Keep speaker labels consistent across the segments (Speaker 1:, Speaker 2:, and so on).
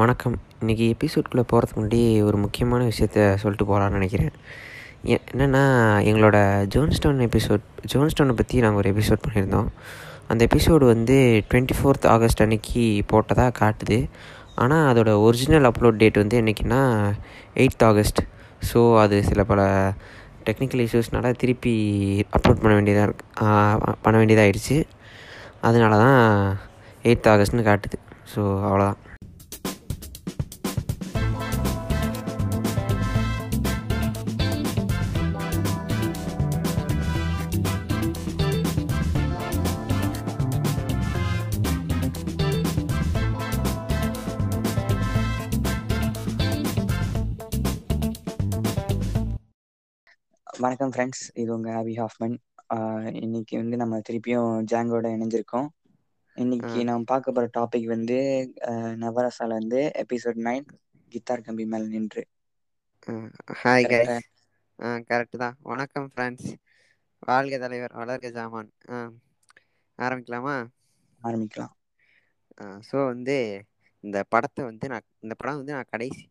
Speaker 1: வணக்கம். இன்றைக்கி எபிசோட்குள்ளே போகிறதுக்கு முன்னாடி ஒரு முக்கியமான விஷயத்த சொல்லிட்டு போகலான்னு நினைக்கிறேன். என்னென்னா எங்களோட ஜோன்ஸ்டோன் எபிசோட் ஜோன்ஸ்டோனை பற்றி நாங்கள் ஒரு எபிசோட் பண்ணியிருந்தோம். அந்த எபிசோடு வந்து டுவெண்ட்டி ஃபோர்த் ஆகஸ்ட் அன்னைக்கு போட்டதாக காட்டுது. ஆனால் அதோட ஒரிஜினல் அப்லோட் டேட் வந்து என்னைக்குன்னா எயித் ஆகஸ்ட். ஸோ அது சில பல டெக்னிக்கல் இஷ்யூஸ்னால திருப்பி அப்லோட் பண்ண வேண்டியதாக பண்ண வேண்டியதாகிடுச்சு அதனால தான் எயித் ஆகஸ்ட்னு காட்டுது. ஸோ அவ்வளோதான்
Speaker 2: வணக்கம் ஃப்ரெண்ட்ஸ் இது உங்கள் அபி ஹாஃப்மன் இன்னைக்கு வந்து நம்ம திருப்பியும் ஜாங்கோட இணைஞ்சிருக்கோம். இன்னைக்கு. நாம் பார்க்க போகிற டாபிக் வந்து நவரசால இருந்து எபிசோட் நைன் கித்தார் கம்பி மேல் நின்று.
Speaker 1: ஹாய் கைஸ் கரெக்டு தான். வணக்கம் ஃப்ரெண்ட்ஸ் வாழ்க தலைவர் வளர்க ஜாமான். ஆரம்பிக்கலாமா?
Speaker 2: ஆரம்பிக்கலாம்.
Speaker 1: ஸோ வந்து இந்த படத்தை வந்து நான் இந்த படம் வந்து நான் கடைசி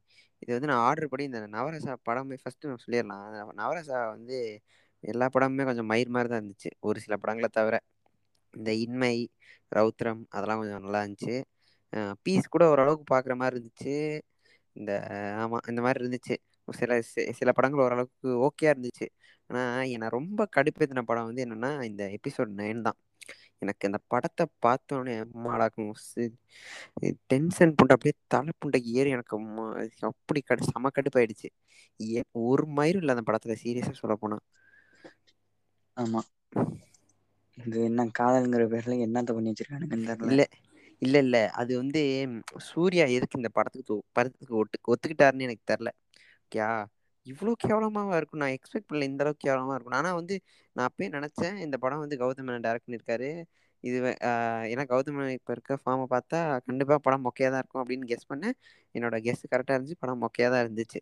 Speaker 1: இது வந்து நான் ஆர்டர் படி இந்த நவரசா படமே ஃபஸ்ட்டு நான் சொல்லிடலாம் நவரசா வந்து எல்லா படமுமே கொஞ்சம் மயிர் மாதிரி தான் இருந்துச்சு. ஒரு சில படங்களை தவிர. இந்த இன்மை ரௌத்ரம் அதெல்லாம் கொஞ்சம் நல்லா இருந்துச்சு. பீஸ் கூட ஓரளவுக்கு பார்க்குற மாதிரி இருந்துச்சு. இந்த ஆமாம் இந்த மாதிரி இருந்துச்சு. சில சில படங்கள் ஓரளவுக்கு ஓகேயா இருந்துச்சு. ஆனால் என்னை ரொம்ப கடுப்பேற்றின படம் வந்து என்னென்னா இந்த எபிசோட் நைன் தான். எனக்கு இந்த படத்தை பார்த்தோன்னே அம்மாடாக்கும் டென்ஷன் புண்டை அப்படியே தலை புண்டைக்கு ஏறி எனக்கு அப்படி கடு செம கடுப்பாயிடுச்சு. ஏ ஒரு மயிரும் இல்லை அந்த படத்தில் சீரியஸாக சொல்ல போனால்
Speaker 2: ஆமாம் இது என்ன காதல்ங்கிற பேர்ல என்னத்த பண்ணி வச்சிருக்கானுங்கன்னு தெரியல.
Speaker 1: இல்லை இல்லை இல்லை. அது வந்து சூர்யா எதுக்கு இந்த படத்துக்கு படத்துக்கு ஒட்டு ஒத்துக்கிட்டாருன்னு எனக்கு தெரில ஓகேயா? இவ்வளோ கேவலமாவா இருக்கும். நான் எக்ஸ்பெக்ட் பண்ணல இந்த அளவுக்கு கேவலமாக இருக்கும். ஆனால் வந்து நான் அப்பயே நினச்சேன் இந்த படம் வந்து கௌதம் மேனன் டேரக்ட் பண்ணியிருக்காரு இது ஏன்னா கௌதம் மேனன் இப்போ இருக்க ஃபார்மை பார்த்தா கண்டிப்பாக படம் மொக்கையாக தான் இருக்கும் அப்படின்னு கெஸ் பண்ணேன். என்னோட கெஸ் கரெக்டாக இருந்துச்சு. படம் மொக்கையாக தான் இருந்துச்சு.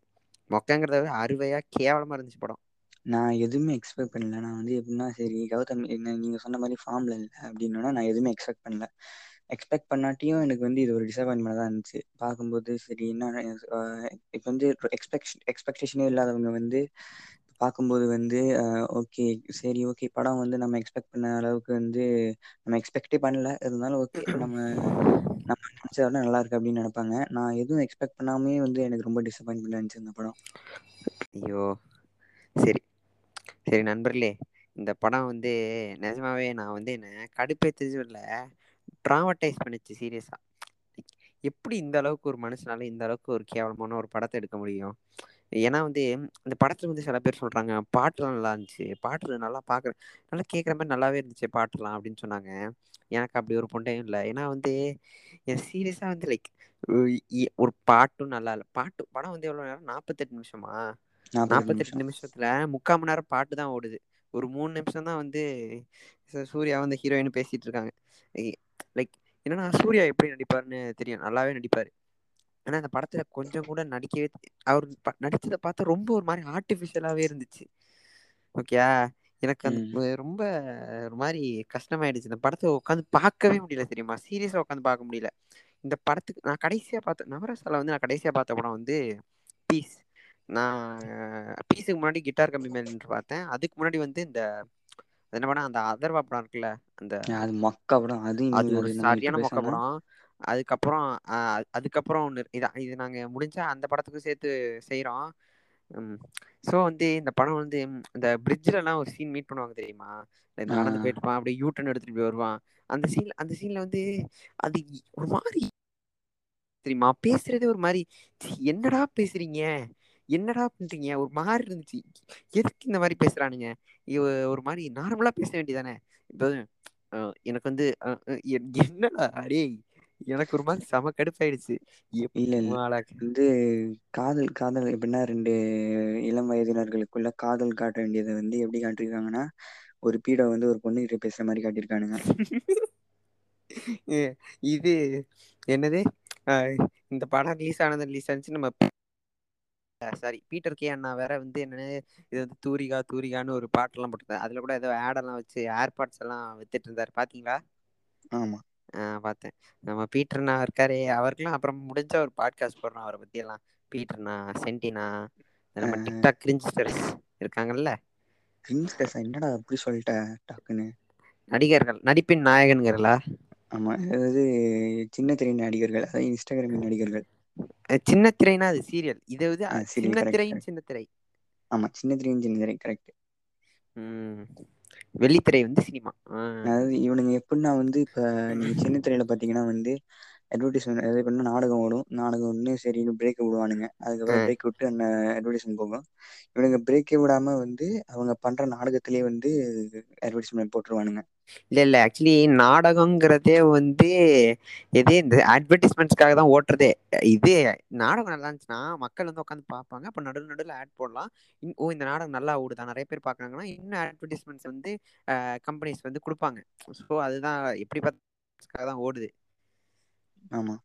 Speaker 1: மொக்கைங்கிறத விட அறுவையாக கேவலமாக இருந்துச்சு படம்.
Speaker 2: நான் எதுவுமே எக்ஸ்பெக்ட் பண்ணல. நான் வந்து எப்படின்னா சரி கௌதம் என்ன நீங்கள் சொன்ன மாதிரி ஃபார்மில் இல்லை அப்படின்னா நான் எதுவுமே எக்ஸ்பெக்ட் பண்ணல. எக்ஸ்பெக்ட் பண்ணாட்டியும் எனக்கு வந்து இது ஒரு டிசப்பாயின்மெண்ட் தான் இருந்துச்சு. பார்க்கும்போது சரி என்ன இப்போ வந்து எக்ஸ்பெக்ட் எக்ஸ்பெக்டேஷனே இல்லாதவங்க வந்து பார்க்கும்போது வந்து ஓகே சரி ஓகே படம் வந்து நம்ம எக்ஸ்பெக்ட் பண்ண அளவுக்கு வந்து நம்ம எக்ஸ்பெக்டே பண்ணல. இருந்தாலும் ஓகே நம்ம நம்ம நினச்சத விட நல்லா இருக்கு அப்படின்னு நினைப்பாங்க. நான் எதுவும் எக்ஸ்பெக்ட் பண்ணாமே வந்து எனக்கு ரொம்ப டிசப்பாயின்மெண்ட் இருந்துச்சு இந்த படம்.
Speaker 1: ஐயோ. சரி. சரி நண்பர்களே இந்த படம் வந்து நிஜமாவே நான் வந்து என்ன இல்லை ட்ராமடைஸ் பண்ணிச்சு சீரியஸாக எப்படி இந்த அளவுக்கு ஒரு மனுஷனால இந்த அளவுக்கு ஒரு கேவலமான ஒரு படத்தை எடுக்க முடியும்? ஏன்னா வந்து இந்த படத்துல வந்து சில பேர் சொல்றாங்க பாட்டுலாம் நல்லா இருந்துச்சு பாட்டு நல்லா பார்க்குற நல்லா கேட்குற மாதிரி நல்லாவே இருந்துச்சு பாட்டுலாம் அப்படின்னு சொன்னாங்க. எனக்கு அப்படி ஒரு பொண்டையும் இல்லை. ஏன்னா வந்து என் சீரியஸாக வந்து லைக் ஒரு பாட்டும் நல்லா இல்லை. பாட்டு படம் வந்து எவ்வளோ நேரம்? நாற்பத்தெட்டு நிமிஷமா?
Speaker 2: நாற்பத்தெட்டு
Speaker 1: நிமிஷத்துல முக்கால் மணி நேரம் பாட்டு தான் ஓடுது. ஒரு மூணு நிமிஷம் தான் வந்து சூர்யா வந்து ஹீரோயின் பேசிட்டு இருக்காங்க. லைக் என்னன்னா சூர்யா எப்படி நடிப்பாருன்னு தெரியும். நல்லாவே நடிப்பாரு. ஆனா அந்த படத்துல கொஞ்சம் கூட நடிக்கவே அவர் நடிச்சதை பார்த்தா ரொம்ப ஒரு மாதிரி ஆர்டிஃபிஷியலாவே இருந்துச்சு. ஓகேயா எனக்கு அந்த ரொம்ப ஒரு மாதிரி கஷ்டமாயிடுச்சு. இந்த படத்தை உட்காந்து பார்க்கவே முடியல தெரியுமா? சீரியஸா உட்காந்து பார்க்க முடியல. இந்த படத்துக்கு நான் கடைசியா பார்த்த நவரசால வந்து நான் கடைசியா பார்த்த படம் வந்து பீஸ் நான் பீஸுக்கு முன்னாடி கிட்டார் கம்பி மேல் நின்று பார்த்தேன். அதுக்கு முன்னாடி வந்து இந்த என்ன படம் அந்த அதர்வா படம் இருக்குல்ல அந்த
Speaker 2: அது மொக்க படம். அது
Speaker 1: சரியான மொக்க படம். அதுக்கப்புறம் அதுக்கப்புறம் ஒன்று இதான் இது நாங்கள் முடிஞ்சா அந்த படத்துக்கும் சேர்த்து செய்கிறோம் ஸோ வந்து இந்த படம் வந்து இந்த பிரிட்ஜிலலாம் ஒரு சீன் மீட் பண்ணுவாங்க தெரியுமா? நடந்து போயிட்டு இருப்பான் அப்படியே யூ டர்ன் எடுத்துட்டு போய் வருவான். அந்த சீன்ல அந்த சீன்ல வந்து அது ஒரு மாதிரி தெரியுமா? பேசுறதே ஒரு மாதிரி "ச்சீ, என்னடா பேசுறீங்க? என்னடா பண்றீங்க? ஒரு மாதிரி இருந்துச்சு. எதுக்கு இந்த மாதிரி பேசுறானுங்க? ஒரு மாதிரி நார்மலா பேச வேண்டியதானே? இப்போ எனக்கு வந்து என்னடா? டேய் எனக்கு ஒரு மாதிரி செம கடுப்பாயிடுச்சு.
Speaker 2: இல்ல. வந்து காதல் காதல் எப்படின்னா ரெண்டு இளம் வயதினர்களுக்குள்ள காதல் காட்ட வேண்டியதை வந்து எப்படி காட்டியிருக்காங்கன்னா ஒரு பீடை வந்து ஒரு பொண்ணு கிட்ட பேசுற மாதிரி காட்டியிருக்கானுங்க.
Speaker 1: இது என்னது? இந்த படம் ரிலீஸ் ஆனது ரிலீஸ் ஆனிச்சு. நம்ம சாரி பீட்டர் கே அண்ணா வேற வந்து என்னன்னு இது வந்து தூரிகா தூரிகான்னு ஒரு பாட்டெல்லாம் போட்டிருந்தாரு. அதுல கூட ஏதோ ஆடெல்லாம் வச்சு ஏர்பாட்ஸ் எல்லாம் வித்துட்டு இருந்தாரு. பாத்தீங்களா?
Speaker 2: ஆமா.
Speaker 1: பாத்தே நம்ம பீட்டர்னா இருக்காரே அவருக்கெல்லா அப்புறம் முடிஞ்சா ஒரு பாட்காஸ்ட் போடுறோ அவர பத்தி எல்லா பீட்டர்னா சென்டினா நம்ம டிக்டாக் கிரிஞ்ஸ்டர்ஸ் இருக்காங்கல்ல?
Speaker 2: கிங்ஸ்டர்ஸா என்னடா அப்டி சொல்ட்ட டக்குன்னு?
Speaker 1: நடிகர்கள் நடிப்பின் நாயகன்கிறலா?
Speaker 2: ஆமா அதாவது சின்ன திரை நடிகர்கள் அதாவது இன்ஸ்டாகிராமின் நடிகர்கள்.
Speaker 1: சின்ன திரைனா அது சீரியல் இது வந்து சின்ன
Speaker 2: கரெக்ட்.
Speaker 1: சின்ன திரை.
Speaker 2: ஆமா சின்ன திரையும் சின்ன திரை கரெக்ட்
Speaker 1: வெள்ளித்திரை வந்து சினிமா
Speaker 2: அதாவது இவனுங்க எப்டின்னா வந்து இப்ப நீங்க சின்ன திரையில பாத்தீங்கன்னா வந்து அட்வெடைஸ்மெண்ட் அது பண்ணா நாடகம் ஓடும். நாடகம் ஒன்னு சரின்னு பிரேக் விடுவானுங்க. அதுக்கப்புறம் பிரேக் விட்டு அந்த அட்வடைஸ்மெண்ட் போகும். இவனுங்க பிரேக்கே விடாம வந்து அவங்க பண்ற நாடகத்திலேயே வந்து அட்வடைஸ்மெண்ட் போட்டுருவானுங்க.
Speaker 1: இல்ல இல்ல. ஆக்சுவலி நாடகங்கிறதே வந்து எது இந்த அட்வெர்டைஸ்மெண்ட்ஸ்க்காக தா ஓட்டுறதே. இது நாடகம் நல்லா இருந்துச்சுன்னா மக்கள் வந்து உட்காந்து பாப்பாங்க அப்ப நடுல நடுல ஆட் போடலா ஓ இந்த நாடகம் நல்லா ஓடுதா? நெறைய பேர் பாக்குறாங்கன்னா இன்னு அட்வெடைஸ்மெண்ட்ஸ் வந்து கம்பெனிஸ் வந்து குடுப்பாங்க. சோ அதுதா எப்டி பாத் தா ஓடுது.
Speaker 2: ஆமா.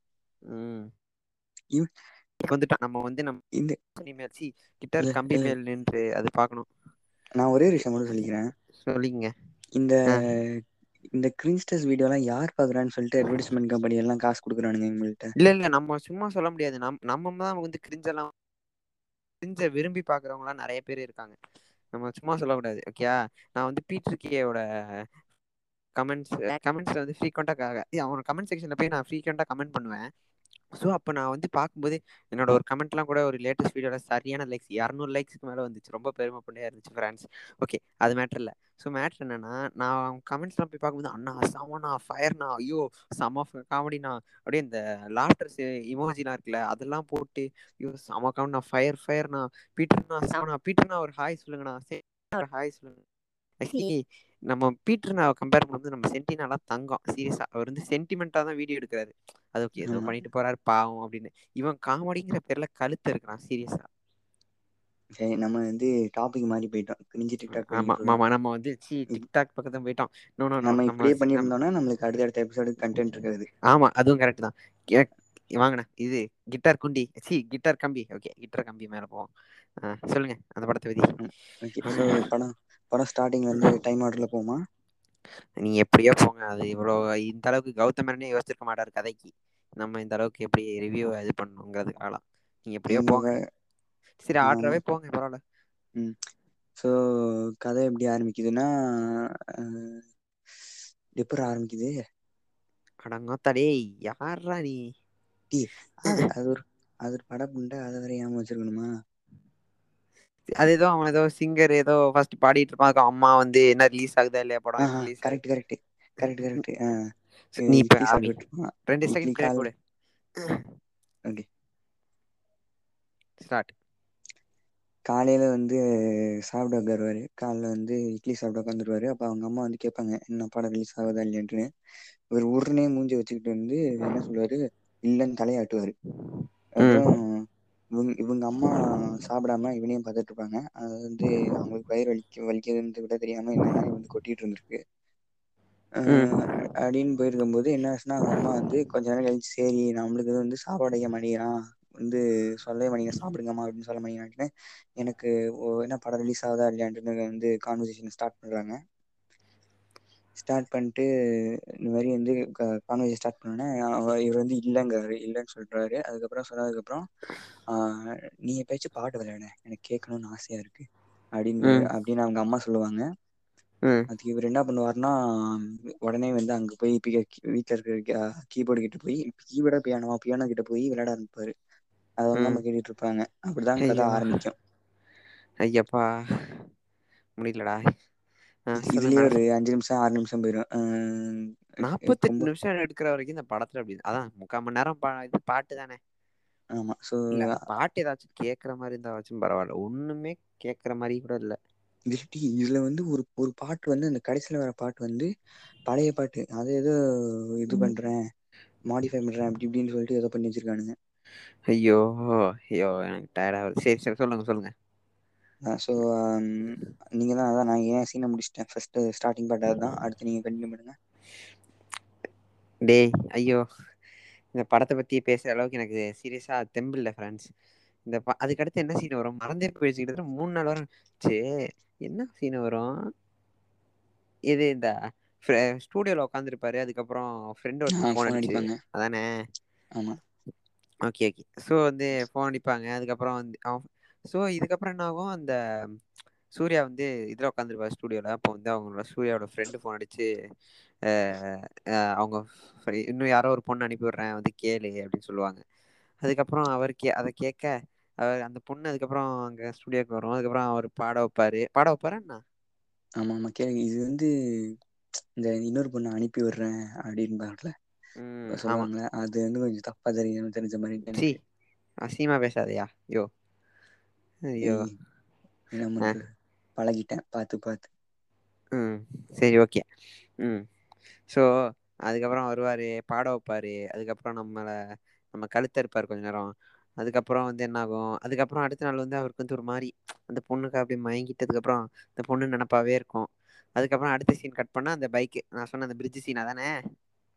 Speaker 1: ம்.
Speaker 2: இவ்
Speaker 1: வந்துட்டா நம்ம வந்து நம்
Speaker 2: இந்த
Speaker 1: சி கிட்டார் கம்பி மேல் நின்று அது பாக்கணு
Speaker 2: நா ஒரே விஷயம் மட்டு சொல்லிக்கிறே
Speaker 1: சொல்லிக்கங்க
Speaker 2: இந்த இந்த கிரிங்ஸ்டர்ஸ் வீடியோலா யார் பாக்குறான்னு சொல்லிட்டு அட்வடைஸ்மெண்ட் கம்பெனி எல்லா காசு குடுக்குறானுங்க இவங்கள்ட்ட.
Speaker 1: இல்ல இல்ல நம்ம சும்மா சொல்ல முடியாது. நம் நம்ம தா வந்து கிரிஞ்செல்லா கிரிஞ்ச விரும்பி பாக்குறவங்கல்லா நெறைய பேர் இருக்காங்க. நம்ம சும்மா சொல்ல கூடாது ஓகேயா நா வந்து பீட்ருக்கேயோட கமெண்ட்ஸ் கமெண்ட்ஸ்ல வந்து ஃப்ரீகொண்டா அவ கமெண்ட் செக்ஷன்ல போய் நா ஃப்ரீகொண்டா கமெண்ட் பண்ணுவே சோ அப்ப நா வந்து பாக்கும்போது என்னோட ஒரு கமெண்ட்லா கூட ஒரு லேட்டஸ்ட் வீடியோல சரியான லைக்ஸ் எரநூறு லைக்ஸ்க்கு மேல வந்துச்சு. ரொம்ப பெருமப்பளையா இருந்துச்சு ஃப்ரெண்ட்ஸ் ஓகே அது மேட்டர் இல்ல. சோ மேட்ரு என்னன்னா நா கமெண்ட்ஸ்லா போய் பாக்கும்போது அண்ணா செமண்ணா ஃபயர்னா ஐயோ செம காமெடினா அப்டியே இந்த லாஃப்டர்ஸ் இமோஜில்லா இருக்குல்ல அதெல்லா போட்டு ஐயோ செம காமெடிண்ணா ஃபயர் ஃபயர்னா பீட்டர்ண்ணா செமண்ணா பீட்டர்ண்ணா ஒரு ஹாய் சொல்லுங்கண்ணா ஒரு ஹாய் சொல்லுங்க. நம்ம பீட்டர்னாவ கம்பேர் பண்ணும்போது நம்ம சென்டினாலா தங்கோ சீரியஸா அவர் வந்து சென்டிமெண்டா தா வீடியோ எடுக்குறாரு. அது ஓகே ஏதோ
Speaker 2: ஆமா.
Speaker 1: பண்ணிட்டு போறாரு பாவோ அப்டின்னு இவ காமெடிங்கிற பேர்ல கழுத்து அறுக்குறா சீரியஸா
Speaker 2: சரி நம்ம வந்து டாபிக் மாறி போயிட்டோ
Speaker 1: ஆமா மாமா நம்ம வந்து சி டிக்டாக் பக்கோ போயிட்டோ நோ நோ நம்ம
Speaker 2: இப்படியே
Speaker 1: நம்
Speaker 2: பண்ணியிருந்தோம்னா, நம்மளுக்கு அடுத்த அடுத்த எபிசோடு கன்டென்ட் இருக்காது.
Speaker 1: ஆமா அதுவு கரெக்ட் தா கேக் வாங்கண்ண இது கிட்டார் குண்டி. சி கிட்டார் கம்பி. ஓகே கிட்டார் கம்பி மேல போவோ ஆ சொல்லுங்க அந்த படத்த பத்தி.
Speaker 2: ம். ஓகே ஸோ படோ படோ ஸ்டார்டிங்ல இருந்து டைம் ஆர்டர்ல போமா
Speaker 1: நீங்க எப்டியோ போங்க. அது இவ்ளோ இந்த அளவுக்கு கௌதம் மேனனே யோசிச்சிருக்க மாட்டாரு கதைக்கு. நம்ம இந்த அளவுக்கு எப்டி ரிவ்யூ இது பண்ணுங்கிறதுக்காலா நீங்க எப்டியோ போங்க. சரி
Speaker 2: ஆமா.
Speaker 1: ஆர்ட்ராவே போங்க பரவால்ல
Speaker 2: ம். ஸோ கத எப்டி ஆரம்பிக்குதுன்னா அ எப்புட்றா ஆரம்பிக்குது?
Speaker 1: அடங்கொத்தா டேய் யார்ரா நீ?
Speaker 2: அது அது ஒரு அது ஒரு பட புண்ட அத வேற ஞாபகோ வச்சிருக்கணுமா?
Speaker 1: அது ஏதோ அவ ஏதோ சிங்கர் ஏதோ ஃபர்ஸ்ட் பாடிட்டு இருப்பா அதுக்கு அம்மா வந்து என்ன ரிலீஸ் ஆகுதா இல்லையா படம்
Speaker 2: கரெக்ட் கரெக்ட் கரெக்ட் கரெக்ட்
Speaker 1: நீ
Speaker 2: இருப்பான்
Speaker 1: ரெண்டு செகண்ட்
Speaker 2: கால்ல.
Speaker 1: குடு ஸ்டார்ட்
Speaker 2: காலையில வந்து சாப்பிட உக்காருவாரு. காலைல வந்து இட்லி சாப்பிட உக்காந்துருவாரு. அப்ப அவங்க அம்மா வந்து கேட்பாங்க இன்னு படோ ரிலீஸ் ஆகுதா இல்லையான்ட்டுன்னு? இவர் உருனே மூஞ்சிய வச்சுக்கிட்டு வந்து என்ன சொல்லுவாரு? இல்லன்னு தலையாட்டுவாரு.
Speaker 1: ம்.
Speaker 2: அப்புறோ இவங் இவங்க அம்மா சாப்பிடாம இவனையு பாத்துட்டு இருப்பாங்க அது வந்து அவங்களுக்கு வயிறு வலிக்கு வலிக்குதுன்றது கூட தெரியாம என்னன்னா வந்து கொட்டிட்டு இருந்திருக்கு அ
Speaker 1: ம்.
Speaker 2: அப்டின்னு போயிருக்கும் போது என்ன ஆச்சுன்னா அவங்க அம்மா வந்து கொஞ்ச நேரோ கழிச்சு சேரி நம்மளுக்கு வந்து சாப்பாடு வைக்க வந்து சொல்லவே மாட்டேங்கிறா சாப்பிடுங்கம்மா அப்படின்னு சொல்ல மாட்டேங்கிறான்ட்டு எனக்கு என்ன படோ ரிலீஸ் ஆகுதா இல்லையான்ட்டு வந்து கான்வர்சேஷன் ஸ்டார்ட் பண்றாங்க. ஸ்டார்ட் பண்ணிட்டு இந்த மாரி வந்து கான்வர்சேஷன் ஸ்டார்ட் பண்ணோனே இவர் வந்து இல்லங்காரு இல்லன்னு சொல்றாரு. அதுக்கப்புறோ சொன்னதுக்கு அப்புறோ ஆ நீ எப்பயாச்சு பாட்டு விளையாட. எனக்கு கேட்கணும்னு ஆசையா இருக்கு. அப்படின்னுவாரு
Speaker 1: ம்.
Speaker 2: அப்படின்னு அவங்க அம்மா சொல்லுவாங்க. அதுக்கு இவர் என்ன பண்ணுவாருனா உடனே வந்து அங்க போய் வீட்டுல இருக்க கீபோர்டு கிட்ட போய் கீபோர்டா பியானோவா பியானோ கிட்ட போய் விளையாட ஆரம்பிப்பாரு. அத அவங்க
Speaker 1: ம்.
Speaker 2: அம்மா கேட்டுட்டு இருப்பாங்க அப்படிதா கத
Speaker 1: ஐயோ.
Speaker 2: ஆரம்பிக்கு
Speaker 1: ஐயப்பா. முடியலடா.
Speaker 2: இதுலயே ஒரு அஞ்சு நிமிஷோ ஆறு நிமிஷோ போயிரு அ
Speaker 1: நாப்பத்தெட்டு நிமிஷோ எடுக்கிற வரைக்கு இந்த படத்துல அப்டி அதா முக்கா மணி நேரோ இது பாட்டு தானே.
Speaker 2: ஆமா. சோ
Speaker 1: இல்ல பாட்டு ஏதாச்சு கேக்குற மாரி இருந்தாவாச்சு பரவாயில்ல. ஒண்ணுமே கேக்குற மாரி கூட இல்ல.
Speaker 2: இதுல வந்து ஒரு ஒரு பாட்டு வந்து அந்த கடைசியில வர பாட்டு வந்து பழைய பாட்டு. அத ஏதோ இது பண்றே மாடிஃபை பண்றே அப்டி இப்டின்னு சொல்லிட்டு ஏதோ பண்ணி வச்சிருக்கானுங்க.
Speaker 1: ஐயோ ஐயோ எனக்கு டயர்ட் ஆகுது சேரி சேரி சொல்லுங்க சொல்லுங்க.
Speaker 2: ஆ சோ நீங்க தா அதா நா ஏ சீன முடிச்சுட்டே ஃபர்ஸ்ட் ஸ்டார்டிங் பார்ட் அதுதா அடுத்து நீங்க கண்டினியூ பண்ணுங்க.
Speaker 1: டேய் ஐயோ. இந்த படத்த பத்தி பேசுற அளவுக்கு எனக்கு சீரியஸா தெம்பில்ல ஃப்ரெண்ட்ஸ் இந்த அதுக்கடுத்து என்ன சீன் வரு மறந்தே போயிடுச்சு. கிட்டத்தட்ட மூணு நாள் வர ச்சு என்ன சீன் வரு இது இந்த ஸ்டூடியோல உட்காந்துருப்பாரு அதுக்கப்புறம் ஃப்ரெண்ட்
Speaker 2: ஆ
Speaker 1: ஒருத்தன் ஃபோன்
Speaker 2: அடிப்பாங்க.
Speaker 1: அதானே?
Speaker 2: ஆமா.
Speaker 1: ஓகே ஓகே ஸோ வந்து ஃபோன் அடிப்பாங்க. அதுக்கப்புறம் வந்து ஸோ இதுக்கப்புறம் என்ன ஆகும்? அந்த சூர்யா வந்து இதில் உட்காந்துருப்பாரு ஸ்டூடியோவில் அப்போ வந்து அவங்களோட சூர்யாவோட ஃப்ரெண்டு ஃபோன் அஹ், அவங்க இன்னும் யாரோ ஒரு பொண்ணு அனுப்பி விடுறேன் வந்து கேளு அப்படின்னு சொல்லுவாங்க. அதுக்கப்புறம் அவர் கே அதை கேட்க அவர் அந்த பொண்ணு அதுக்கப்புறம் அங்கே ஸ்டூடியோக்கு வரும். அதுக்கப்புறம் அவர் பாட வைப்பாரு. பாட வைப்பாரா என்ன?
Speaker 2: ஆமா ஆமா கேளுங்க. இது வந்து இந்த இன்னொரு பொண்ணை அனுப்பி விடுறேன்
Speaker 1: ஆமா
Speaker 2: சொல்லுவாங்கல்ல அது வந்து கொஞ்சம் தப்பா தெரியும் தெரிஞ்ச மாதிரி
Speaker 1: அசிங்கமா பேசாதயா? ஐயோ ஐயோ.
Speaker 2: பண்றது பழகிட்டேன். பார்த்து பார்த்து.
Speaker 1: ம். சரி ஓகே. ம். ஸோ அதுக்கப்புறம் வருவார் பாட வைப்பார். அதுக்கப்புறம் நம்மளை நம்ம கழுத்த இருப்பார் கொஞ்ச நேரம். அதுக்கப்புறம் வந்து என்ன ஆகும் அதுக்கப்புறம் அடுத்த நாள் வந்து அவருக்கு வந்து ஒரு மாதிரி அந்த பொண்ணுக்கு அப்படியே மயங்கிட்டதுக்கப்புறம் அந்த பொண்ணு நினப்பாவே இருக்கும். அதுக்கப்புறம் அடுத்த சீன் கட் பண்ணால் அந்த பைக்கு நான் சொன்ன அந்த பிரிட்ஜ் சீன் அதானே?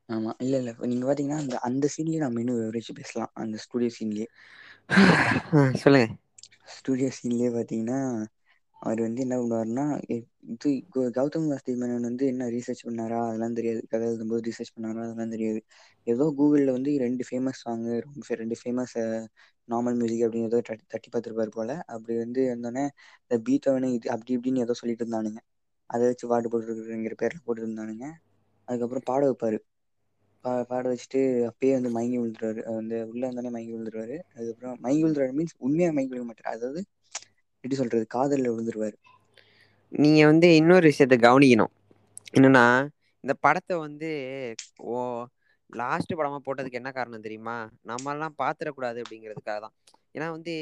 Speaker 2: ஆமா. இல்ல இல்ல. நீங்க பாத்தீங்கன்னா அந்த அந்த சீன்லயே நம்ம இன்னும் விவரிச்சு பேசலாம். அந்த ஸ்டூடியோ சீன்லயே
Speaker 1: சொல்லுங்க.
Speaker 2: ஸ்டூடியோ சீன்லயே பாத்தீங்கன்னா அவர் வந்து என்ன பண்ணுவாருன்னா இது கௌதம் வாஸ்தி மேனன் வந்து என்ன ரீசர்ச் பண்ணாரா அதெல்லாம் தெரியாது. கதை எழுதும்போது ரீசர்ச் பண்ணாரா அதெல்லாம் தெரியாது. ஏதோ கூகுளில் வந்து ரெண்டு ஃபேமஸ் சாங்கு ரெண்டு ஃபேமஸ் நார்மல் மியூசிக் அப்படின்னு ஏதோ தட்டி தட்டி பார்த்துருப்பாரு போல. அப்படி வந்து இருந்தோடனே இந்த பீத்தவனு இது அப்படி இப்படின்னு ஏதோ சொல்லிட்டு இருந்தானுங்க. அதை வச்சு பாட்டு போட்டுருக்குங்கிற பேர்ல போட்டு இருந்தானுங்க அதுக்கப்புறம் பாட வைப்பாரு. பா பாட வச்சுட்டு அப்பயே வந்து மயங்கி விழுந்துருவாரு. அந்த உள்ள வந்தோடனே மயங்கி விழுந்துருவாரு. அதுக்கப்புறம் மயங்கி விழுந்துருவாரு மீன்ஸ் உண்மையா மயங்கி விழுக மாட்டார். அதாவது எப்படி சொல்றது காதல்ல விழுந்துருவாரு.
Speaker 1: நீங்க வந்து இன்னொரு விஷயத்த கவனிக்கணும். என்னன்னா இந்த படத்தை வந்து ஓ லாஸ்ட் படமா போட்டதுக்கு என்ன காரணம் தெரியுமா? நம்ம எல்லாம் பாத்திரக்கூடாது அப்படிங்கிறதுக்காக தான் ஏன்னா வந்து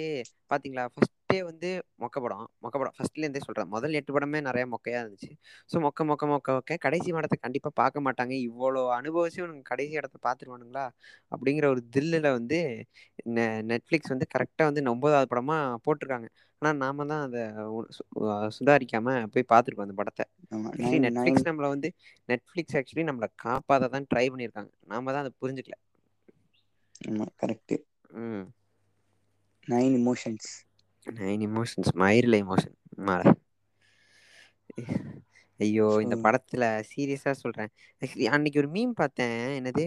Speaker 1: பாத்தீங்களா ஃபர்ஸ்ட் வந்து மொக்க படம் மொக்க படம் ஃபர்ஸ்ட்ல இருந்தே சொல்றேன். முதல் எட்டு படமே நிறைய மொக்கையா இருந்துச்சு. ஸோ மொக்க மொக்க மொக்க மொக்க கடைசி படத்தை கண்டிப்பா பார்க்க மாட்டாங்க. இவ்வளோ அனுபவிச்சும் இவனுங்க கடைசி இடத்த பார்த்துருவானுங்களா? அப்படிங்கிற ஒரு தில்லுல வந்து நெட்ஃப்ளிக்ஸ் வந்து கரெக்டாக வந்து ஒன்பதாவது படமா போட்டிருக்காங்க. ஆனால் நாம தான் அதை உ- சு- அஹ் சுதாரிக்காம போய் பார்த்துருக்கோம் அந்த படத்தை. ஆக்சுவலி நெட்ஃப்ளிக்ஸ் நம்மளை வந்து நெட்ஃப்ளிக்ஸ் ஆக்சுவலி நம்மளை காப்பாற்ற தான் ட்ரை பண்ணியிருக்காங்க. நாம தான் அதை புரிஞ்சுக்கல.
Speaker 2: கரெக்ட்
Speaker 1: ம்.
Speaker 2: நைன் இமோஷன்ஸ்
Speaker 1: நைன் இமோஷன்ஸ் மயிரில் இமோஷன் மாற ஐயோ இந்த படத்துல சீரியஸா சொல்றேன். ஆக்சுவலி அன்னைக்கு ஒரு மீம் பார்த்தேன். என்னது?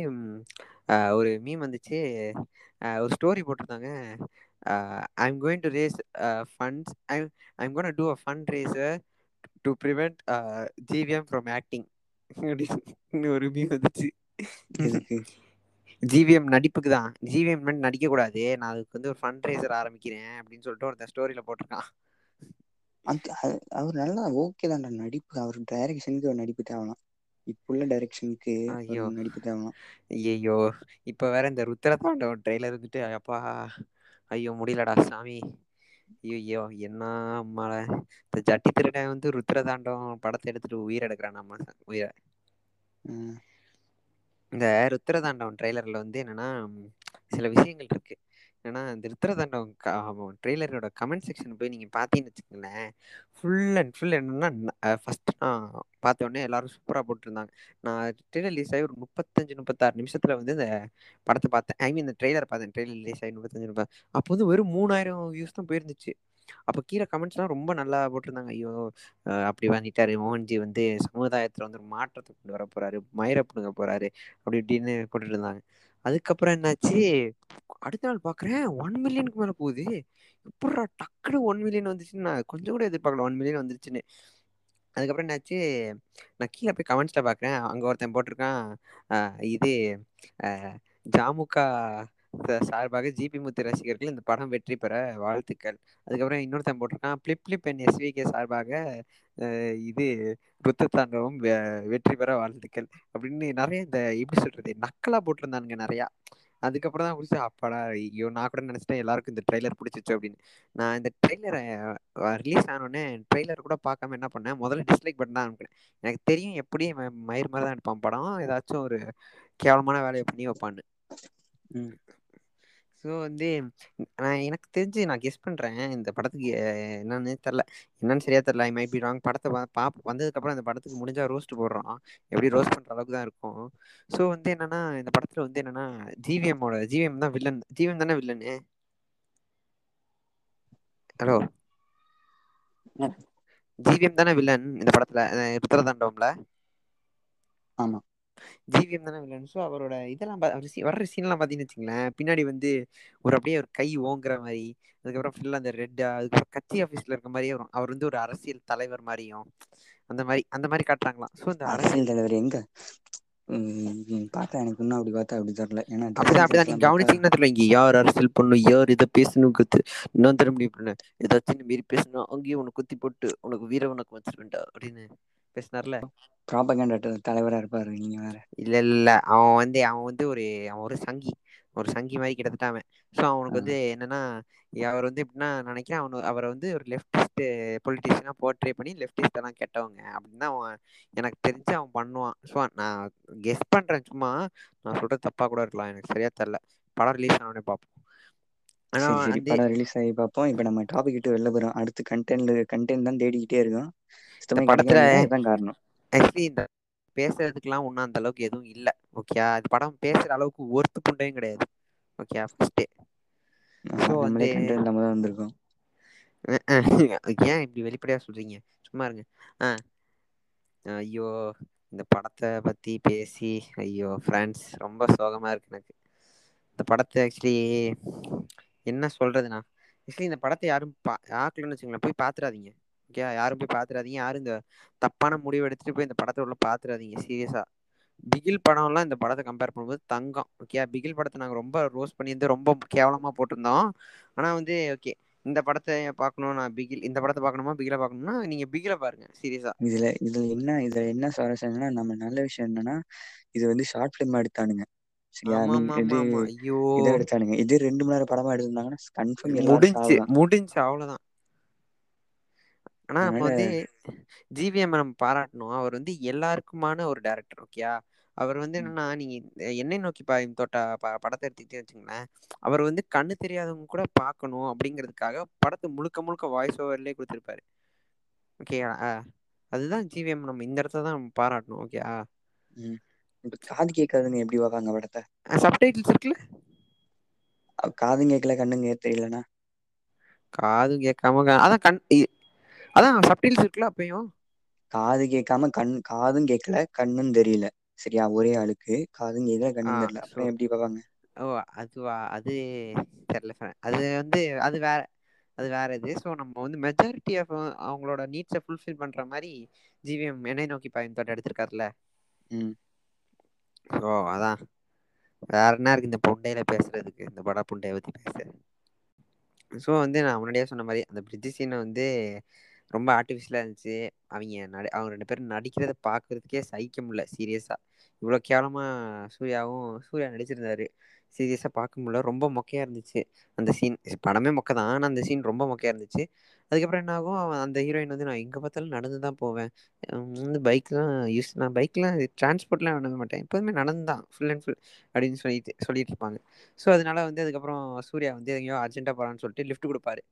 Speaker 1: ஒரு மீம் வந்துச்சு. ஒரு ஸ்டோரி போட்டிருந்தாங்க. I'm going to raise funds I'm I'm gonna a fund raiser to prevent GVM from acting அப்படின்னு ஒரு மீம் வந்துச்சு. ஜிவிஎம் நடிப்புக்கு தான். ஜிவிஎம் நடிக்க கூடாது நான் அதுக்கு வந்து ஒரு ஃபண்ட் ரேசர் ஆரம்பிக்கிறேன் அப்படின்னு சொல்லிட்டு ஒருத்தன் ஸ்டோரியில போட்டிருக்கான்.
Speaker 2: அவர் நல்லா ஓகே தான்டா. நடிப்பு அவர் டைரக்ஷனுக்கு ஒரு நடிப்பு தேவலாம். இப்புள்ள டைரக்ஷனுக்கு
Speaker 1: ஐயோ.
Speaker 2: நடிப்பு தேவலாம்.
Speaker 1: ஐயோ இப்ப வேற இந்த ருத்ரதாண்டவன் ட்ரெய்லர் இருந்துட்டு அப்பா ஐயோ முடியலடா சாமி. ஐயோ என்ன மழை. இந்த ஜட்டி திருடன் வந்து ருத்ரதாண்டவன் படத்தை எடுத்துட்டு உயிர் எடுக்கிறான் நம்ம உயிரை. இந்த ருத்ரதாண்டவன் ட்ரெய்லரில் வந்து என்னென்னா சில விஷயங்கள் இருக்குது ஏன்னா இந்த ருத்ரதாண்டவன் ட்ரெய்லரோட கமெண்ட் செக்ஷன் போய் நீங்கள் பார்த்தீங்கன்னு வச்சுக்கோங்களேன் ஃபுல் அண்ட் ஃபுல் என்னென்னா ஃபஸ்ட்டு நான் பார்த்த உடனே எல்லாரும் சூப்பராக போட்டிருந்தாங்க. நான் ட்ரெய்லர் ரிலீஸ் ஆகி ஒரு முப்பத்தஞ்சு முப்பத்தாறு நிமிஷத்தில் வந்து இந்த படத்தை பார்த்தேன். ஐ மீன் இந்த ட்ரெய்லர் பார்த்தேன். ட்ரெய்லர் ரிலீஸ் ஆகி முப்பத்தஞ்சு முப்பது அப்போ வந்து வெறும் மூணாயிரம் வியூஸ் தான் போயிருந்துச்சு. அப்போ கீழே கமெண்ட்ஸ்லாம் ரொம்ப நல்லா போட்டிருந்தாங்க. ஐயோ அப்படி வந்துட்டாரு மோகன்ஜி வந்து சமுதாயத்துல வந்து ஒரு மாற்றத்தை கொண்டு வர போறாரு மயிரை பிடுங்க போறாரு அப்படி இப்படின்னு போட்டுட்டு இருந்தாங்க அதுக்கப்புறம் என்னாச்சு? அடுத்த நாள் பாக்குறேன் ஒன் மில்லியனுக்கு மேல போகுது. எப்படா டக்குனு ஒன் மில்லியன் வந்துச்சுன்னு நான் கொஞ்சம் கூட எதிர்பார்க்கல. ஒன் மில்லியன் வந்துருச்சுன்னு. அதுக்கப்புறம் என்னாச்சு? நான் கீழே போய் கமெண்ட்ஸ்ல பாக்குறேன். அங்கே ஒருத்தன் போட்டிருக்கான். ஆஹ் இது ஆஹ் ஜாமுகா சார்பாக ஜிபி முத்து ரசிகர்கள் இந்த படம் வெற்றி பெற வாழ்த்துக்கள். அதுக்கப்புறம் இன்னொருத்தன் போட்டிருக்கான். பிளிப் பிளிப் என் எஸ்விகே சார்பாக இது ருத்த தாண்டவம் வெ- வெற்றி பெற வாழ்த்துக்கள். அப்படின்னு நிறைய இந்த எப்படி சொல்றது நக்கலா போட்டிருந்தானுங்க நிறையா. அதுக்கப்புறம் தான் புடிச்சு அப்பாடா ஐயோ நான் கூட நினச்சிட்டேன் எல்லாருக்கும் இந்த ட்ரெய்லர் பிடிச்சிச்சு அப்படின்னு. நான் இந்த ட்ரெய்லரை ரிலீஸ் ஆனோடனே ட்ரெய்லர் கூட பார்க்காம என்ன பண்ணேன் முதல்ல டிஸ்லைக் பட்டன் தான் அனுப்பினேன். எனக்கு தெரியும் எப்படியும் மயிர் மாதிரி தான் எடுப்பான் படம். ஏதாச்சும் ஒரு கேவலமான வேலையை பண்ணி வைப்பான்னு. ஸோ வந்து நான் எனக்கு தெரிஞ்சு நான் கெஸ் பண்றேன். இந்த படத்துக்கு என்னன்னு தெரில. என்னன்னு சரியா தெரில. ஐ மைட் பி ராங் படத்தை பாப் வந்ததுக்கப்புறம் இந்த படத்துக்கு முடிஞ்சா ரோஸ்ட் போடுறோம். எப்படி ரோஸ்ட் பண்ற அளவுக்கு தான் இருக்கும். ஸோ வந்து என்னன்னா இந்த படத்துல வந்து என்னன்னா ஜிவிஎம்மோட ஜிவிஎம் தான் வில்லன் ஜிவிஎம் தானே வில்லனு ஹலோ? ஜிவிஎம் தானே வில்லன் இந்த படத்துல? ருத்ரதாண்டவம்ல?
Speaker 2: ஆமா.
Speaker 1: ஜிவிஎம் தானே வில்லன். ஸோ அவரோட இதெல்லாம் வர்ற சீன்லாம் பார்த்தீங்கன்னு வச்சுங்களேன் பின்னாடி வந்து ஒரு அப்படியே ஒரு கை ஓங்குற மாதிரி அதுக்கப்புறம் ஃபுல்லாக அந்த ரெட் அதுக்கப்புறம் கட்சி ஆஃபீஸில் இருக்க மாதிரியே வரும். அவர் வந்து ஒரு அரசியல் தலைவர் மாதிரியும் அந்த மாதிரி அந்த மாதிரி காட்டுறாங்களாம். ஸோ இந்த அரசியல்
Speaker 2: தலைவர் எங்க? பார்த்தா எனக்கு இன்னும் அப்படி பார்த்தா அப்படி தெரியல. ஏன்னா
Speaker 1: அப்படிதான் அப்படிதான். நீங்க கவனிச்சீங்கன்னா தெரியல இங்க யார் அரசியல் பண்ணும் யார் இதை பேசணும் குத்து. இன்னும் தர முடியும் அப்படின்னு ஏதாச்சும் மீறி பேசணும் அங்கேயும் உனக்கு குத்தி போட்டு உனக்கு வீர உனக்கு வச்சிருவேன்டா அப்படின்னு. பேசினார்ல?
Speaker 2: ப்ராபகண்டா தலைவரா இருப்பாரு நீங்க வேற.
Speaker 1: இல்ல இல்ல அவன் வந்து அவன் வந்து ஒரு அவன் ஒரு சங்கி. ஒரு சங்கி மாதிரி கிட்டத்தட்ட அவன். ஸோ அவனுக்கு வந்து என்னன்னா அவர் வந்து எப்படின்னா நான் நினைக்கிறேன் அவனு அவரை வந்து ஒரு லெஃப்டிஸ்ட் பொலிட்டிஷியனா போர்ட்ரே பண்ணி லெஃப்டிஸ்ட் எல்லாம் கெட்டவங்க. அப்படின்னு அவன் எனக்கு தெரிஞ்சு அவன் பண்ணுவான். ஸோ நான் கெஸ் பண்றேன் சும்மா. நான் சொல்றது தப்பா கூட இருக்கலாம் எனக்கு சரியா தெரியல. படம் ரிலீஸ் ஆனோடனே பார்ப்போம். ஆனா
Speaker 2: சரி சரி.
Speaker 1: வந்து
Speaker 2: படம் ரிலீஸ் ஆகி பார்ப்போம் இப்போ நம்ம டாபிக் விட்டு வெளில போறோம். அடுத்து கண்டென்ட் கண்டென்ட் தான் தேடிக்கிட்டே இருக்கோம்.
Speaker 1: இந்த படத்துல
Speaker 2: அதுதான் காரணம்.
Speaker 1: ஆக்சுவலி இந்த பேசுறதுக்குலாம் ஒன்றும் அந்த அளவுக்கு எதுவும் இல்லை. ஓகே அது படம் பேசுற அளவுக்கு ஒர்த்து புண்டையும் கிடையாது. ஓகே ஃபர்ஸ்டே
Speaker 2: ஆமா, நம்மளே
Speaker 1: வந்து
Speaker 2: கண்டென்ட் இல்லாம தான் வந்திருக்கோம்
Speaker 1: ஏன் இப்படி வெளிப்படையா சொல்றீங்க? சும்மா இருங்க. ஆ ஐயோ இந்த படத்தை பத்தி பேசி ஐயோ ஃப்ரெண்ட்ஸ் ரொம்ப சோகமா இருக்கு எனக்கு. இந்த படத்தை ஆக்சுவலி என்ன சொல்றதுண்ணா ஆக்சுவலி இந்த படத்தை யாரும் பா ஆக்கலன்னு வச்சுங்களேன் போய் பாத்துறாதீங்க. ஓகே யாரும் போய் பாத்துறாதீங்க. யாரும் இந்த தப்பான முடிவு எடுத்துட்டு போய் இந்த படத்தை உள்ள பாத்துறாதீங்க. சீரியஸா பிகில் படம்லாம் இந்த படத்தை கம்பேர் பண்ணும்போது தங்கம். ஓகே பிகில் படத்தை நாங்கள் ரொம்ப ரோஸ் பண்ணியிருந்து ரொம்ப கேவலமாக போட்டிருந்தோம். ஆனால் வந்து ஓகே இந்த படத்தை பார்க்கணும் நான் பிகில் இந்த படத்தை பார்க்கணுமா பிகில பார்க்கணும்னா நீங்க பிகில பாருங்க. சீரியஸா
Speaker 2: இதுல இதுல என்ன இதுல என்ன சுவாரஸ்யம்னா நம்ம நல்ல விஷயம் என்னன்னா இது வந்து ஷார்ட் ஃபிலிம் எடுத்தானுங்க. சரியா மீன் இது எடுத்தானுங்க. ரெண்டு மணி நேரம் படமா எடுத்திருந்தாங்கன்னா கன்ஃபார்ம்
Speaker 1: முடிஞ்சு முடிஞ்சு அவ்வளவுதான். ஆனா நம்ம வந்து ஜிவிஎம் நம்ம பாராட்டணும். அவர் வந்து எல்லாருக்குமான ஒரு டேரக்டர் ஓகேயா அவர் வந்து என்னன்னா நீங்க என்னை நோக்கி பாயும் தோட்டா படத்தை எடுத்துக்கிட்டே வச்சுங்களேன் அவர் வந்து கண்ணு தெரியாதவங்க கூட பார்க்கணும் அப்படிங்கிறதுக்காக படத்தை முழுக்க முழுக்க வாய்ஸ் ஓவர்லேயே கொடுத்துருப்பாரு. ஓகே அதுதான் ஜிவிஎம் நம்ம இந்த இடத்துல தான் நம்ம பாராட்டணும் ஓகே
Speaker 2: ம். இப்ப காது கேட்காதுங்க எப்படி பார்ப்பாங்க படத்தை?
Speaker 1: சப்டைட்டில்ஸ் இருக்குல்ல?
Speaker 2: காதும் கேட்கல கண்ணுங்க தெரியலனா
Speaker 1: காதும் கேட்காம அதான் கண் அதான் சப்டைட்டில்ஸ் இருக்குல்ல அப்பயும்?
Speaker 2: காது கேட்காம கண் காதும் கேட்கல கண்ணும் தெரியல. சரியா ஒரே ஆளுக்கு. காதும் கேட்கல கண்ணும் தெரியல. அப்புறம் எப்படி பார்ப்பாங்க
Speaker 1: ஓ அதுவா அது தெரியல. அது வந்து அது வேற அது வேற இது. ஸோ நம்ம வந்து மெஜாரிட்டி ஆஃப் அவங்களோட நீட்ஸை ஃபுல்ஃபில் பண்ற மாதிரி ஜிவிஎம் என்னை நோக்கி பாயும் தோட்டம் எடுத்திருக்காருல்ல?
Speaker 2: ம்.
Speaker 1: ஓ அதான். வேற என்ன இருக்கு இந்த புண்டையில பேசுறதுக்கு? இந்த பட புண்டையை பத்தி பேச. ஸோ வந்து நான் முன்னாடியே சொன்ன மாதிரி அந்த பிரிட்ஜ் சீனை வந்து ரொம்ப ஆர்டிஃபிஷியலாக இருந்துச்சு. அவங்க நடி அவங்க ரெண்டு பேரும் நடிக்கிறத பார்க்கறதுக்கே சகிக்க முடியல சீரியஸாக இவ்வளோ கேவலமாக சூர்யாவும் சூர்யா நடிச்சிருந்தாரு. சீரியஸாக பார்க்க முடியல. ரொம்ப மொக்கையாக இருந்துச்சு. அந்த சீன் படமே மொக்கை தான் ஆனால் அந்த சீன் ரொம்ப மொக்கையாக இருந்துச்சு. அதுக்கப்புறம் என்ன ஆகும்? அவன் அந்த ஹீரோயின் வந்து நான் எங்கே பார்த்தாலும் நடந்து தான் போவேன். வந்து பைக்லாம் யூஸ் நான் பைக்லாம் டிரான்ஸ்போர்ட்லாம் பண்ண மாட்டேன். எப்போதுமே நடந்து தான் ஃபுல் அண்ட் ஃபுல் அப்படின்னு சொல்லிட்டு சொல்லிட்டு இருப்பாங்க. ஸோ அதனால வந்து அதுக்கப்புறம் சூர்யா வந்து எங்கேயோ அர்ஜென்ட்டாக போகிறான்னு சொல்லிட்டு லிஃப்ட் கொடுப்பாரு.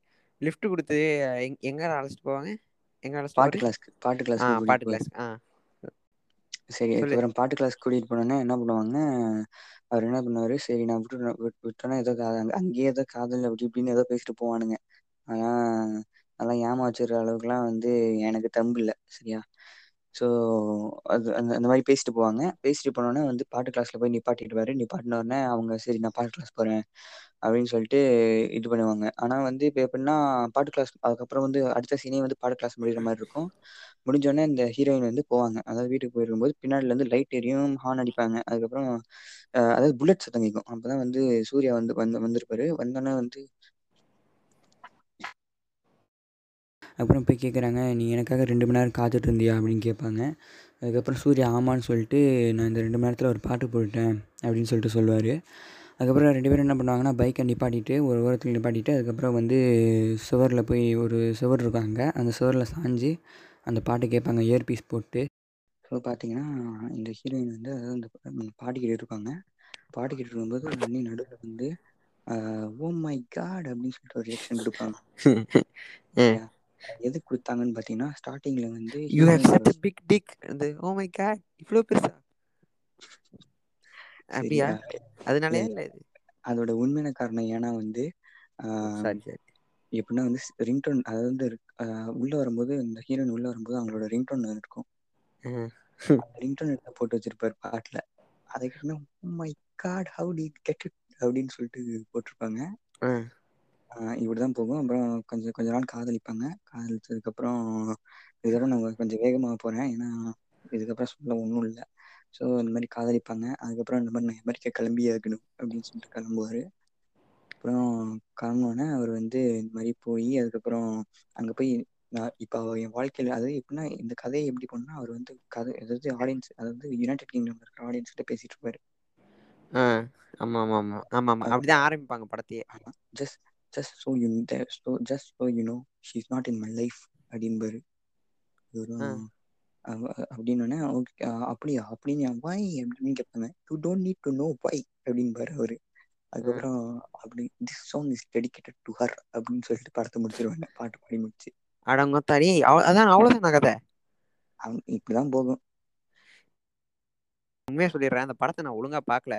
Speaker 1: லிஃப்ட் கொடுத்து எங் எங்கே அழைச்சிட்டு போவாங்க? எங்கே அழைச்சிட்டு
Speaker 2: பாட்டு கிளாஸ்க்கு பாட்டு கூட்டிட்டு
Speaker 1: பாட்டு கிளாஸ் ஆ.
Speaker 2: சரி அதுக்கப்புறம் பாட்டு கிளாஸ் கூட்டிட்டு போனோன்னே என்ன பண்ணுவாங்க அவர் என்ன பண்ணுவாரு? சரி நான் விட்டு விட்டோன்னா ஏதோ அங்கேயே ஏதோ காதல் அப்படி இப்படின்னு ஏதோ பேசிட்டு போவானுங்க. ஆனா அதெல்லாம் ஏமாச்சுற அளவுக்குலாம் வந்து எனக்கு தம்பு இல்லை சரியா? ஸோ அது அந்த அந்த மாதிரி பேசிட்டு போவாங்க. பேசிட்டு போனோடனே வந்து பாட்டு கிளாஸ்ல போய் நிப்பாட்டிடுவாரு நிப்பாட்டின உடனே அவங்க சரி நான் பாட்டு கிளாஸ் போறேன் அப்படின்னு சொல்லிட்டு இது பண்ணுவாங்க. ஆனா வந்து இப்போ எப்படின்னா பாட்டு கிளாஸ் அதுக்கப்புறம் வந்து அடுத்த சீனே வந்து பாட்டு கிளாஸ் முடிகிற மாதிரி இருக்கும். முடிஞ்சோடனே இந்த ஹீரோயின் வந்து போவாங்க. அதாவது வீட்டுக்கு போயிருக்கும்போது பின்னாடில இருந்து லைட் எரியும் ஹார்ன் அடிப்பாங்க. அதுக்கப்புறம் அதாவது புல்லட் சத்தம் கேட்கும் அப்பதான் வந்து சூர்யா வந்து வந்து வந்திருப்பாரு. வந்தோடனே வந்து அப்புறம் போய் கேட்குறாங்க நீ எனக்காக ரெண்டு மணி நேரம் காத்துட்டு இருந்தியா? அப்படின்னு கேட்பாங்க. அதுக்கப்புறம் சூர்யா ஆமான்னு சொல்லிட்டு நான் இந்த ரெண்டு மணி நேரத்தில் ஒரு பாட்டு போட்டேன் அப்படின்னு சொல்லிட்டு சொல்லுவார். அதுக்கப்புறம் ரெண்டு பேரும் என்ன பண்ணுவாங்கன்னா பைக்கை நிப்பாட்டிட்டு ஒரு ஓரத்தில் நிப்பாட்டிட்டு அதுக்கப்புறம் வந்து சுவரில் போய் ஒரு சுவர் இருக்கும் அங்கே அந்த சுவரில் சாஞ்சு அந்த பாட்டு கேட்பாங்க இயர்பீஸ் போட்டு. ஸோ பார்த்தீங்கன்னா இந்த ஹீரோயின் வந்து அதாவது அந்த பாடிக்கிட்டு இருப்பாங்க பாடிக்கிட்டு இருக்கும்போது உடனே நடுவில் வந்து ஓ மை காட் அப்படின்னு சொல்லிட்டு ஒரு ரியாக்ஷன் கொடுப்பாங்க. எது கொடுத்தாங்கன்னு பார்த்தீங்கன்னா ஸ்டார்டிங்கில் வந்து
Speaker 1: யூ ஹேவ்
Speaker 2: ஹீரோயினோட
Speaker 1: சச் பிக் டிக் அந்த ஓ மை காட் இவ்வளோ பெருசா? அப்படியா?
Speaker 2: சரியா?
Speaker 1: அதனாலயா
Speaker 2: இல்ல,
Speaker 1: இது.
Speaker 2: அதோட உண்மையான காரணம் ஏன்னா வந்து எப்படின்னா வந்து ரிங்டோன் அதாவது வந்து உள்ள வரும்போது இந்த ஹீரோயின் உள்ள வரும்போது அவங்களோட ரிங்டோன் இருக்கும்.
Speaker 1: ம்.
Speaker 2: அந்த ரிங்டோன் எடுத்து போட்டு வச்சிருப்பாரு பாட்டுல. அதை கேட்டு my god how did get it அப்படின்னு சொல்லிட்டு போட்டிருப்பாங்க.
Speaker 1: ஆ
Speaker 2: ஆஹ் இப்படிதான் போகும். அப்புறம் கொஞ்சம் கொஞ்ச நாள் காதலிப்பாங்க. காதலிச்சதுக்கப்புறம் இதோட நான் கொஞ்சம் வேகமாக போகிறேன் ஏன்னா இதுக்கப்புறம் சொல்ல ஒன்றும் இல்லை. ஸோ இந்த மாதிரி காதலிப்பாங்க. அதுக்கப்புறம் இந்த மாதிரி நான் அமெரிக்கா கிளம்பி ஆகணும் அப்படின்னு சொல்லிட்டு கிளம்புவார். அப்புறம் கிளம்புனோடனே அவர் வந்து இந்த மாதிரி போய் அதுக்கப்புறம் அங்கே போய் நான் இப்போ என் வாழ்க்கையில் அதாவது எப்படின்னா இந்த கதையை எப்படி பண்ணா அவர் வந்து கதை அதாவது ஆடியன்ஸ் அதாவது யுனைடெட் கிங்டம் இருக்கிற ஆடியன்ஸ் கிட்ட பேசிட்டு இருப்பாரு.
Speaker 1: ஆமா ஆமா ஆமா ஆமா ஆமா அப்படிதான் ஆரம்பிப்பாங்க படத்தையே.
Speaker 2: Just just so you so just so you know she is not in my life அப்படின்பாரு. அப்படின்னு ஓகே அப்படியா அப்படின்னு வை அப்படின்னு கேட்பாங்க you don't need to know why அப்படின்பாரு அவரு. அதுக்கப்புறம் அப்படி this song is dedicated to her அப்படின்னு சொல்லிட்டு படத்தை முடிச்சிருவாங்க. பாட்டு பாடி முடிச்சு.
Speaker 1: அடங்கொத்தாடி அவ- அதான் அவ்வளவுதான் கதை?
Speaker 2: இப்படிதான் போகும்.
Speaker 1: உண்மையா சொல்லிடுறேன் அந்த படத்தை நான் ஒழுங்கா பார்க்கல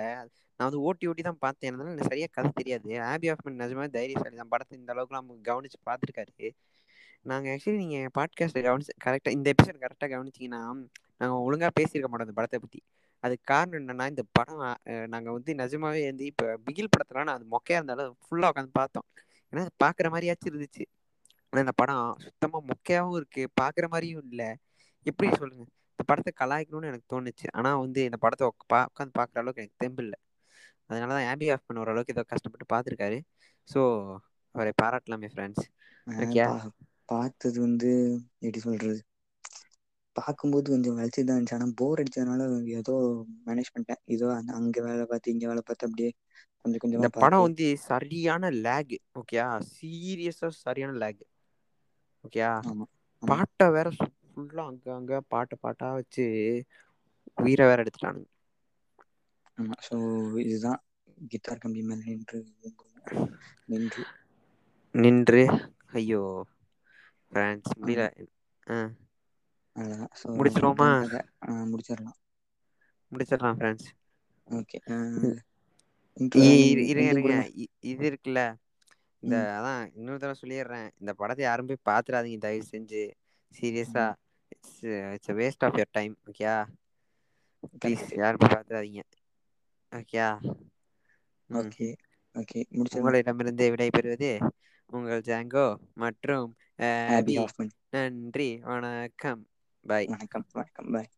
Speaker 1: நான் வந்து ஓட்டி ஓட்டி தான் பார்த்தேன். அதனால எனக்கு சரியா கதை தெரியாது. ஆபி ஆஃப்மன் நிஜமாவே தைரியசாலி தான். படத்தை இந்த அளவுக்கு நம்ம கவனிச்சு பார்த்துருக்காரு. நாங்கள் ஆக்சுவலி நீங்கள் பாட்காஸ்ட் கவனிச்சு கரெக்டாக இந்த எபிசோட் கரெக்டாக கவனிச்சிங்கன்னா நாங்கள் ஒழுங்காக பேசியிருக்க மாட்டோம் இந்த படத்தை பற்றி அதுக்கு காரணம் என்னன்னா இந்த படம் நாங்கள் வந்து நிஜமாவே வந்து இப்போ பிகில் படத்துல நான் அது மொக்கையாக இருந்தாலும் ஃபுல்லாக உட்காந்து பார்த்தோம். ஏன்னா அது பார்க்குற மாதிரியாச்சும் இருந்துச்சு. ஆனால் இந்த படம் சுத்தமாக மொக்கையாகவும் இருக்குது பார்க்குற மாதிரியும் இல்லை. எப்படி சொல்லுங்கள் இந்த படத்தை கலாய்க்கணும்னு எனக்கு தோணுச்சு. ஆனால் வந்து இந்த படத்தை உட்கா உட்காந்து பார்க்குற அளவுக்கு எனக்கு தெம்பு இல்லை. அதனால தான் ஆபி ஆஃப் பண்ண ஓரளவுக்கு ஏதோ கஷ்டப்பட்டு பார்த்துருக்காரு. ஸோ அவரை பாராட்டலாமே ஃப்ரெண்ட்ஸ் ஓகே
Speaker 2: பார்த்தது வந்து எப்படி சொல்றது? பார்க்கும்போது கொஞ்சம் வலிச்சு தான் இருந்துச்சு. ஆனால் போர் அடிச்சதுனால ஏதோ மேனேஜ் பண்ணிட்டேன் ஏதோ அந்த அங்கே வேலை பார்த்து இங்கே வேலை பார்த்து அப்படியே கொஞ்சம்
Speaker 1: இந்த
Speaker 2: கொஞ்சமாக
Speaker 1: படம் வந்து சரியான லேக் ஓகேயா சீரியஸா சரியான லேக்
Speaker 2: ஆமாம்
Speaker 1: பாட்டை வேற ஃபுல்லா அங்க அங்க பாட்டை பாட்டா வச்சு உயிரை வேற எடுத்துட்டானுங்க.
Speaker 2: ஆமாம் ஸோ இதுதான் கிட்டார் கம்பி மேலே நின்று நின்று.
Speaker 1: நின்று ஐயோ ஃப்ரெண்ட்ஸ் முடியல. ஆ.
Speaker 2: அவ்வளோதான் ஸோ
Speaker 1: முடிச்சிருவோமா?
Speaker 2: முடிச்சிடலாம்.
Speaker 1: முடிச்சிடலாம் ஃப்ரெண்ட்ஸ்
Speaker 2: ஓகே
Speaker 1: இருங்க. இருங்க இது இருக்குல்ல? இந்த. அதான் இன்னொரு தடவை சொல்லிடுறேன். இந்த படத்தை யாரும் போய் பாத்துறாதீங்க தயவு செஞ்சு. சீரியஸா it's it's waste of your time ஓகேயா ப்ளீஸ். யாரும் போய் பாத்துறாதீங்க. ஓகேயா?
Speaker 2: Okay okay. முடிச்சிடலாம்
Speaker 1: உங்களிடமிருந்து விடைபெறுவது உங்கள் ஜாங்கோ மற்றும் நன்றி வணக்கம். பை.
Speaker 2: வணக்கம் வணக்கம். பாய்